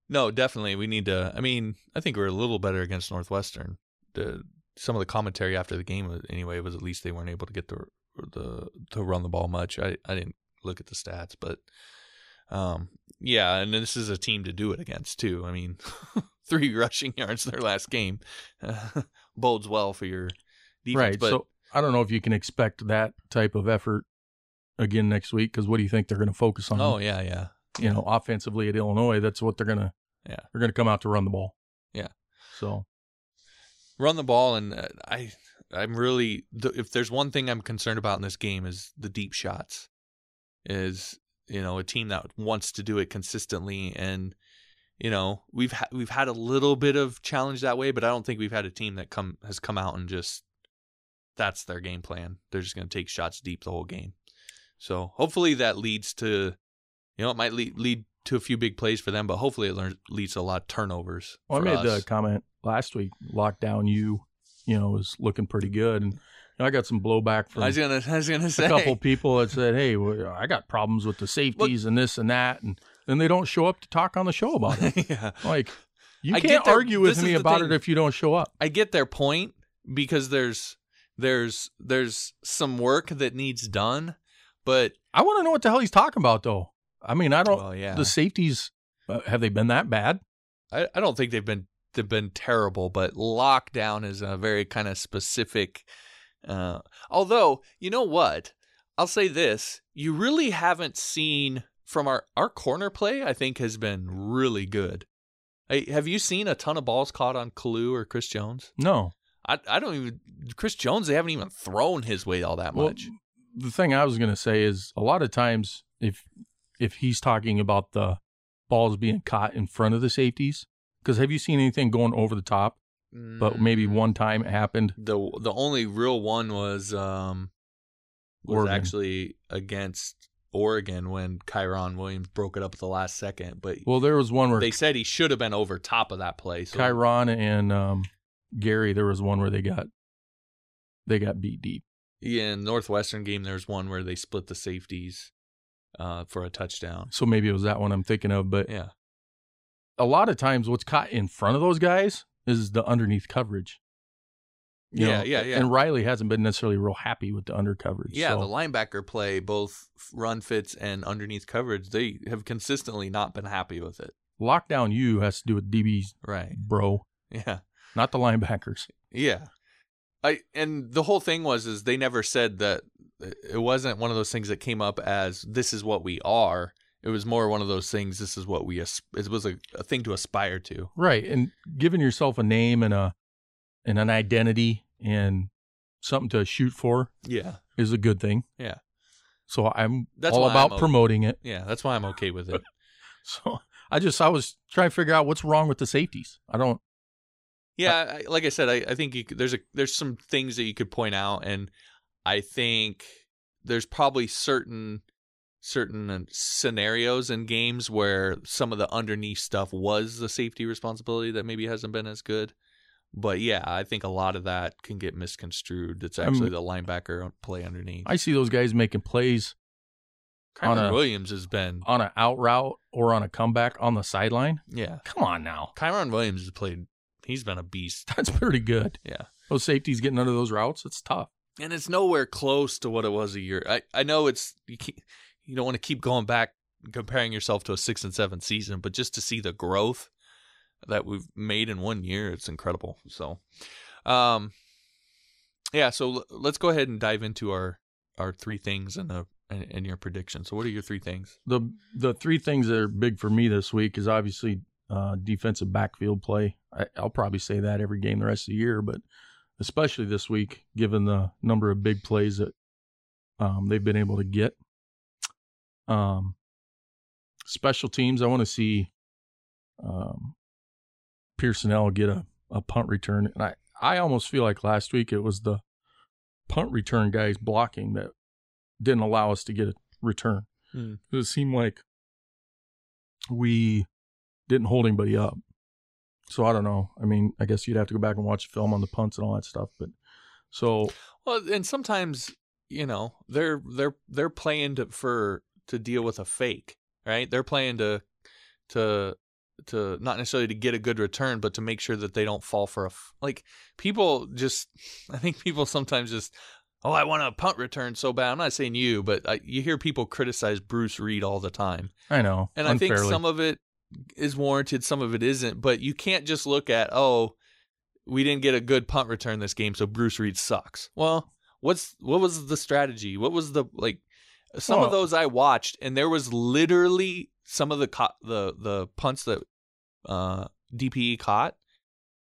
No, definitely. We need to. I mean, I think we're a little better against Northwestern. The some of the commentary after the game, anyway, was at least they weren't able to get the the to run the ball much. I I didn't look at the stats, but um, yeah, and this is a team to do it against too. I mean, [laughs] three rushing yards their last game [laughs] bodes well for your defense. right. But so I don't know if you can expect that type of effort again next week because what do you think they're going to focus on? oh yeah, yeah, you know, offensively at Illinois, that's what they're going to. Yeah. they're going to come out to run the ball. Yeah. So run the ball and uh, I I'm really if there's one thing I'm concerned about in this game is the deep shots. Is you know a team that wants to do it consistently and you know we've ha- we've had a little bit of challenge that way, but I don't think we've had a team that come has come out and just that's their game plan. They're just going to take shots deep the whole game. So hopefully that leads to you know it might lead lead to a few big plays for them, but hopefully it learns, leads to a lot of turnovers. well, I made us. the comment last week. Lockdown, you, you know, was looking pretty good, and I got some blowback from I was gonna, I was gonna say a couple people that said, "Hey, well, I got problems with the safeties and this and that," and then they don't show up to talk on the show about it. [laughs] yeah, like, you I can't their- argue with me about thing. it if you don't show up. I get their point because there's there's there's some work that needs done, but I want to know what the hell he's talking about, though. I mean, I don't. well, yeah, The safeties uh, have they been that bad? I, I don't think they've been they've been terrible, but lockdown is a very kind of specific. Uh, although you know what, I'll say this: you really haven't seen from our our corner play. I think has been really good. Hey, have you seen a ton of balls caught on Kalu or Chris Jones? No. I I don't even Chris Jones. They haven't even thrown his way all that Well, much. the thing I was going to say is a lot of times if if he's talking about the balls being caught in front of the safeties, because have you seen anything going over the top? But maybe Mm. one time it happened. the the only real one was um was Oregon. actually against Oregon when Kieron Williams broke it up at the last second. But Well, there was one where they said he should have been over top of that play. So Kieron and um, Gerry, there was one where they got they got beat deep. Yeah, in Northwestern game, there's one where they split the safeties uh, for a touchdown. So maybe it was that one I'm thinking of. But Yeah, a lot of times, what's caught in front of those guys is the underneath coverage. You Yeah, know, yeah, yeah. And Riley hasn't been necessarily real happy with the under coverage. yeah. so- The linebacker play, both run fits and underneath coverage, they have consistently not been happy with it. lockdown U has to do with DBs, Right. bro, Yeah. not the linebackers. Yeah. I and the whole thing was is they never said that uh, it wasn't one of those things that came up as this is what we are. It was more one of those things. This is what we. as- It was a, a thing to aspire to. Right, and giving yourself a name and a and an identity and something to shoot for Yeah, is a good thing. Yeah. So I'm That's all about I'm promoting it. yeah. That's why I'm okay with it. [laughs] So I just I was trying to figure out what's wrong with the safeties. I don't. Yeah, I, like I said, I, I think you there's a there's some things that you could point out, and I think there's probably certain certain uh, scenarios in games where some of the underneath stuff was the safety responsibility that maybe hasn't been as good. But yeah, I think a lot of that can get misconstrued. It's actually the linebacker play underneath. I see those guys making plays on Kieron a- Williams has been on an out route or on a comeback on the sideline. yeah. Come on now, Kieron Williams has played. He's been a beast. that's pretty good. Yeah. Those safeties getting under those routes, it's tough. and it's nowhere close to what it was a year. I I know it's you can't, you don't want to keep going back comparing yourself to a six and seven season, but just to see the growth that we've made in one year, it's incredible. So, um, yeah. So l- let's go ahead and dive into our our three things and the and, your prediction. So, what are your three things? the the three things that are big for me this week is obviously uh, defensive backfield play. I, I'll probably say that every game the rest of the year, but especially this week, given the number of big plays that um, they've been able to get. Um, special teams, I want to see um, Pierson-El get a, a punt return, and I I almost feel like last week it was the punt return guys blocking that didn't allow us to get a return. Hmm. It seemed like we didn't hold anybody up. So I don't know. I mean, I guess you'd have to go back and watch the film on the punts and all that stuff. But so Well, and sometimes you know they're they're they're playing to, for to deal with a fake, right? They're playing to to to not necessarily to get a good return, but to make sure that they don't fall for a f- like people just. [laughs] I think people sometimes just. Oh, I want a punt return so bad. I'm not saying you, but I, you hear people criticize Bruce Read all the time. I know, And I think some of it is warranted, some of it isn't. But you can't just look at, oh, we didn't get a good punt return this game, so Bruce Read sucks. Well, what's what was the strategy? What was the like? Some of those I watched, and there was literally some of the co- the the punts that uh, DPE caught.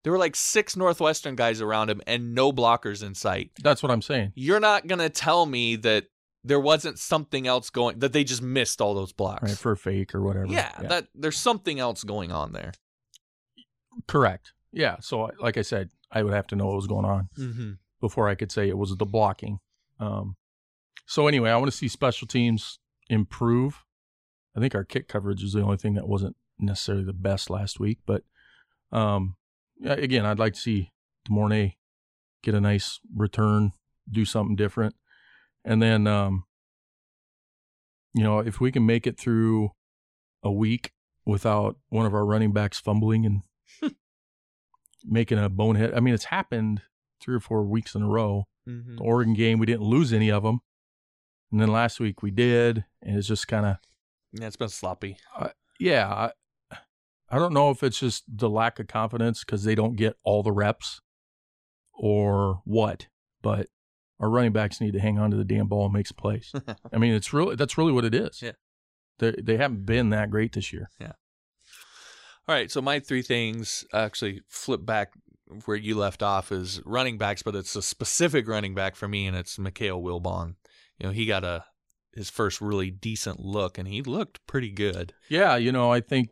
There were like six Northwestern guys around him and no blockers in sight. that's what I'm saying. You're not gonna tell me that there wasn't something else going that they just missed all those blocks. Right for a fake or whatever. Yeah, that there's something else going on there. correct. Yeah. So like I said, I would have to know what was going on Mm-hmm. before I could say it was the blocking. Um, so anyway, I want to see special teams improve. I think our kick coverage is the only thing that wasn't necessarily the best last week, but um, again, I'd like to see De'Mornay get a nice return, do something different, and then um, you know if we can make it through a week without one of our running backs fumbling and [laughs] making a bonehead. I mean, it's happened three or four weeks in a row. Mm-hmm. The Oregon game, we didn't lose any of them. And then last week we did. And it's just kind of, Yeah, it's been sloppy. yeah, I, I don't know if it's just the lack of confidence because they don't get all the reps or what, but our running backs need to hang on to the damn ball and make some plays. [laughs] I mean, it's really, that's really what it is. Yeah. They, they haven't been that great this year. Yeah. All right, so my three things actually flip back where you left off is running backs, but it's a specific running back for me, and it's Mikale Wilbon. You know, he got a his first really decent look, and he looked pretty good. Yeah. You know, I think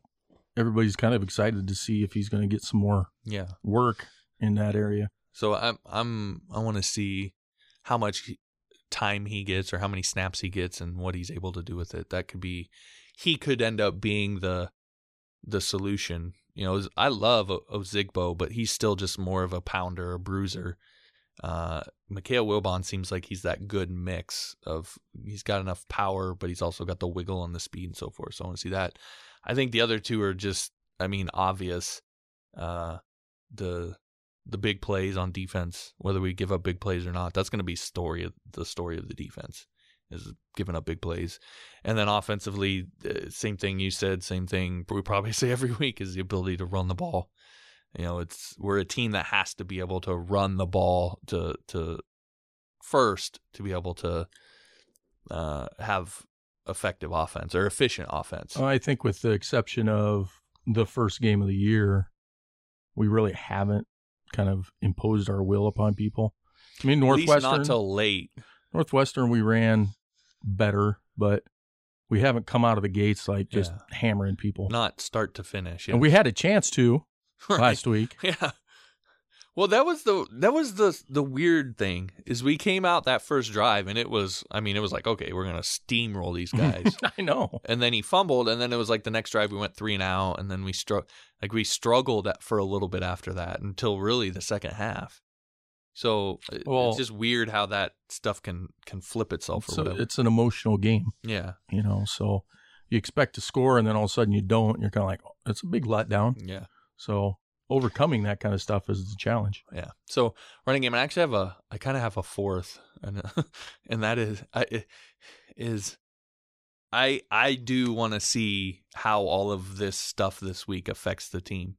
everybody's kind of excited to see if he's going to get some more Yeah. work in that area. So I'm I'm I want to see how much time he gets or how many snaps he gets and what he's able to do with it. That could be he could end up being the the solution You know, I love o- Ozigbo, but he's still just more of a pounder, a bruiser. Uh, Mikale Wilbon seems like he's that good mix of he's got enough power, but he's also got the wiggle and the speed and so forth. So I want to see that. I think the other two are just, I mean, obvious. Uh, the the big plays on defense, whether we give up big plays or not, that's going to be story of the story of the defense is giving up big plays. And then offensively, uh, same thing you said, same thing we probably [laughs] say every week is the ability to run the ball. You know, it's we're a team that has to be able to run the ball to to first to be able to uh, have effective offense or efficient offense. I think, with the exception of the first game of the year, we really haven't kind of imposed our will upon people. I mean, At least Northwestern, not till late. Northwestern, we ran better, but we haven't come out of the gates like just Yeah. hammering people. Not start to finish. Yeah. And we had a chance to [laughs] Right. last week. [laughs] Yeah. Well, that was the that was the the weird thing is we came out that first drive and it was I mean it was like okay we're gonna steamroll these [laughs] guys I know. and then he fumbled and then it was like the next drive we went three and out and then we str- like we struggled at, for a little bit after that until really the second half. So uh, Well- it's just weird how that stuff can can flip itself So it's an emotional game, Yeah, you know. So you expect to score, and then all of a sudden you don't. You're kind of like, oh, it's a big letdown. yeah. So overcoming that kind of stuff is the challenge. Yeah. So running game, I actually have a, I kind of have a fourth, and [laughs] and that is, I is, I I do want to see how all of this stuff this week affects the team,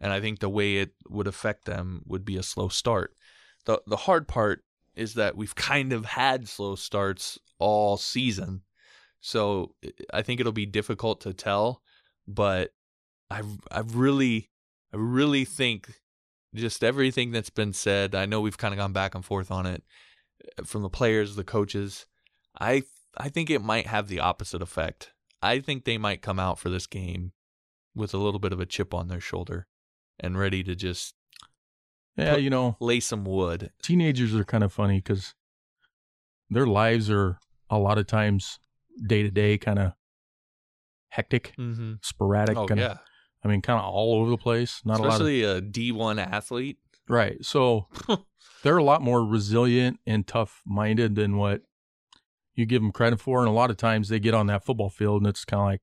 and I think the way it would affect them would be a slow start. the The hard part is that we've kind of had slow starts all season, so I think it'll be difficult to tell, but I've I've really I really think just everything that's been said. I know we've kind of gone back and forth on it uh, from the players, the coaches. I I think it might have the opposite effect. I think they might come out for this game with a little bit of a chip on their shoulder and ready to just Yeah, Put- you know, lay some wood. teenagers are kind of funny because their lives are a lot of times day to day kind of hectic, Mm-hmm. sporadic. Oh kinda, yeah, I mean, kind of all over the place. Not especially a D one athlete. a lot of right. So [laughs] they're a lot more resilient and tough minded than what you give them credit for. And a lot of times they get on that football field and it's kind of like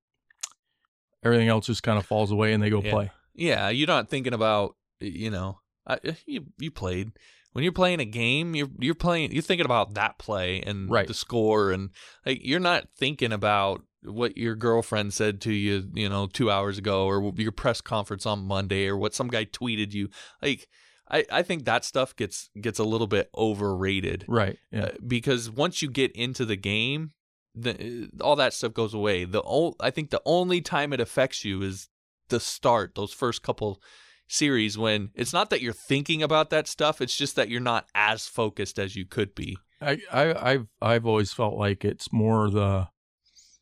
everything else just kind of falls away and they go Yeah. play. Yeah, you're not thinking about you know I, eh, you you played when you're playing a game. You're you're playing. You're thinking about that play and Right. the score, and like you're not thinking about what your girlfriend said to you, you know, two hours ago, or your press conference on Monday, or what some guy tweeted you. Like, I I think that stuff gets gets a little bit overrated. Right. Yeah. Uh, because once you get into the game, the, all that stuff goes away. The o- I think the only time it affects you is the start, those first couple series when it's not that you're thinking about that stuff, it's just that you're not as focused as you could be. I, I I've I've always felt like it's more the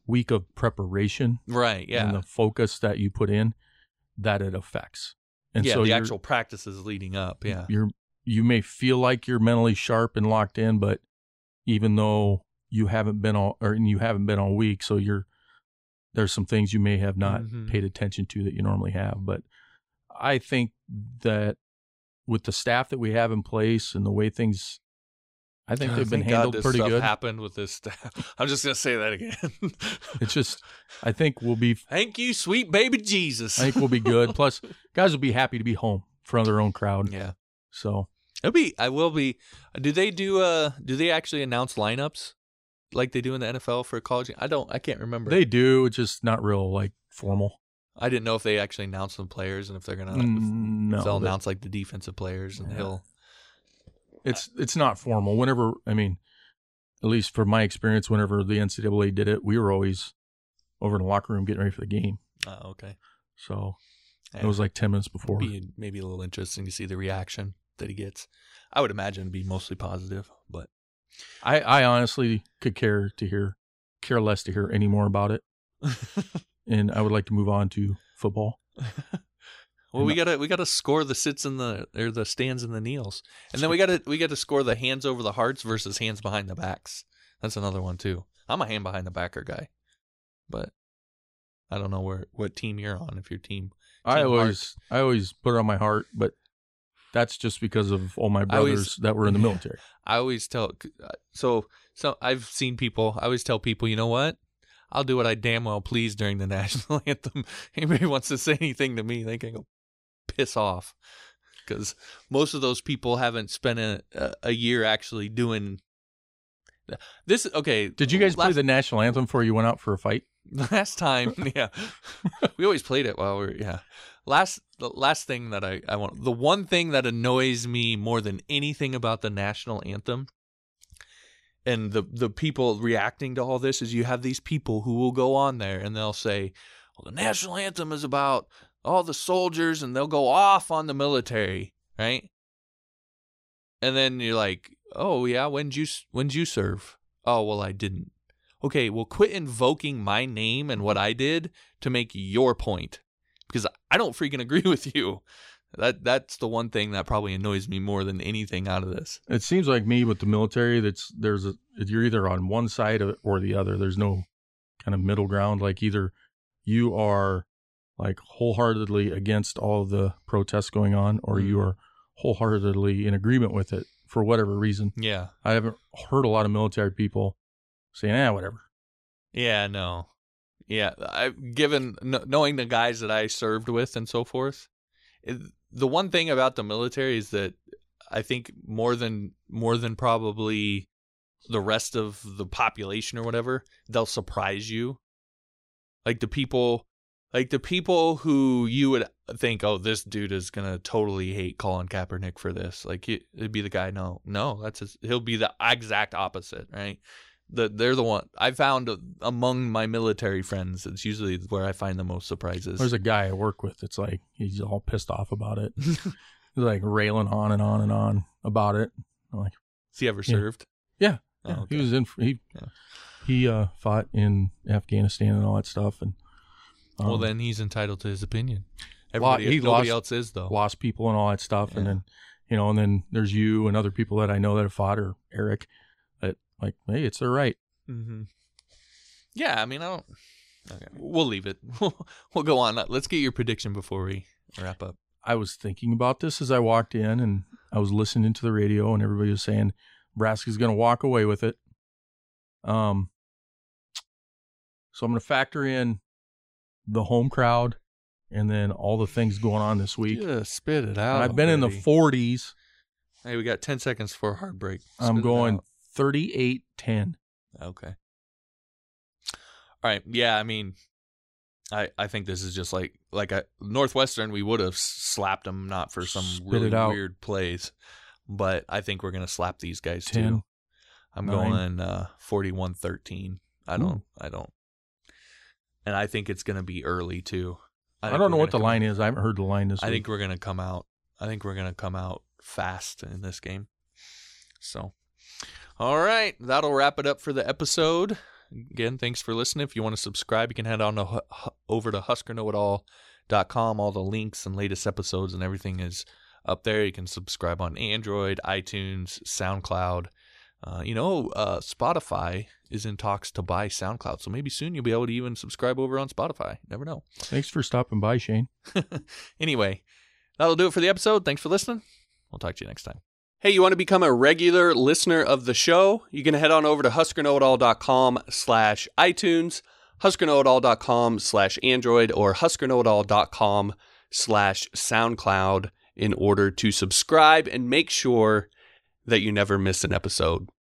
week of preparation Right, yeah. and the focus that you put in that it affects. And yeah, so the actual practices leading up, yeah. you're you may feel like you're mentally sharp and locked in, but even though you haven't been all or you haven't been all week, so you're there's some things you may have not Mhm. paid attention to that you normally have. But I think that with the staff that we have in place and the way things I think they've been Thank God handled this pretty stuff good. happened with this staff. [laughs] I'm just gonna say that again. [laughs] It's just I think we'll be Thank you, sweet baby Jesus. I think we'll be good. [laughs] Plus guys will be happy to be home in front of their own crowd. yeah. So It'll be. I will be. Do they do? Uh, do they actually announce lineups like they do in the NFL for college? I don't. I can't remember. they do, it's just not real like formal. I didn't know if they actually announce some players and if they're gonna. Mm, if no, they'll they- announce like the defensive players and Yeah. he'll. It's it's not formal. Whenever I mean, at least for my experience, whenever the NCAA did it, we were always over in the locker room getting ready for the game. Oh, okay. So it was like ten minutes before. Be maybe a little interesting to see the reaction that he gets. I would imagine it'd be mostly positive, but I I honestly could care to hear care less to hear any more about it, [laughs] and I would like to move on to football. [laughs] well, we gotta we gotta score the sits in the or the stands and the kneels, and then we gotta we gotta score the hands over the hearts versus hands behind the backs. That's another one too. I'm a hand behind the backer guy, but I don't know where what team you're on. If your team, I Team always I always put it on my heart, but that's just because of all my brothers always- that were in the [laughs] military. I always tell. Uh, so so I've seen people. I always tell people, you know what? I'll do what I damn well please during the [laughs] national anthem. Anybody wants to say anything to me, they can go piss off. Because most of those people haven't spent a, a, year actually doing this. Okay, Did you guys play the national anthem before you went out for a fight? [laughs] last time [laughs] yeah [laughs] we always played it while we are yeah last the last thing that I, I want the one thing that annoys me more than anything about the national anthem and the the people reacting to all this is you have these people who will go on there and they'll say well the national anthem is about all the soldiers and they'll go off on the military right and then you're like oh yeah when'd you when'd you serve oh well i didn't okay, well, quit invoking my name and what I did to make your point because I don't freaking agree [laughs] with you. That that's the one thing that probably annoys me more than anything out of this. It seems like me with the military. That's there's a you're either on one side or the other. There's no kind of middle ground. Like either you are like wholeheartedly against all of the protests going on, or you are wholeheartedly in agreement with it for whatever reason. Yeah, I haven't heard a lot of military people saying, "Ah, whatever." yeah, no, yeah. I given kn- knowing the guys that I served with and so forth, it, the one thing about the military is that I think more than more than probably the rest of the population or whatever, they'll surprise you. Like the people, like the people who you would think, oh, this dude is gonna totally hate Colin Kaepernick for this. Like he, it'd be the guy. No, no, that's his, he'll be the exact opposite, right? The, they're the one I found among my military friends. It's usually where I find the most surprises. There's a guy I work with. It's like he's all pissed off about it. [laughs] he's like railing on and on and on about it. I'm like, Has he ever Yeah. served? yeah, Oh, okay. he was in. He Yeah. he uh, fought in Afghanistan and all that stuff, and um, well, then he's entitled to his opinion. Everybody, he nobody lost- else is though. lost people and all that stuff, and then you know, and then there's you and other people that I know that have fought or Eric. That like, hey, it's their right. Mm-hmm. Yeah, I mean, I don't. Okay, we'll leave it. [laughs] we'll go on. Let's get your prediction before we wrap up. I was thinking about this as I walked in, and I was listening to the radio, and everybody was saying Nebraska's going to walk away with it. Um, so I'm going to factor in the home crowd, and then all the things going on this week. Just spit it And out. I've been in the 40s. Hey, we got ten seconds for a hard break. I'm going out. 38-10. Okay. All right. Yeah, I mean, I I think this is just like like a Northwestern. We would have slapped them not for some Spit really weird plays, but I think we're gonna slap these guys too. I'm nine. going uh 41-13. I don't. I don't. And I think it's gonna be early too. I, think don't know what the line is. I haven't heard the line this I week. think we're gonna come out. I think we're gonna come out fast in this game. So, all right, that'll wrap it up for the episode. Again, thanks for listening. If you want to subscribe, you can head on to, over to HuskerKnowItAll.com. All the links and latest episodes and everything is up there. You can subscribe on Android, iTunes, SoundCloud. Uh, you know, uh, Spotify is in talks to buy SoundCloud, so maybe soon you'll be able to even subscribe over on Spotify. Never know. [laughs] Thanks for stopping by, Shane. anyway, that'll do it for the episode. Thanks for listening. We'll talk to you next time. Hey, you want to become a regular listener of the show? You can head on over to huskerknowitall.com slash iTunes, huskerknowitall.com slash Android, or huskerknowitall.com slash SoundCloud in order to subscribe and make sure that you never miss an episode.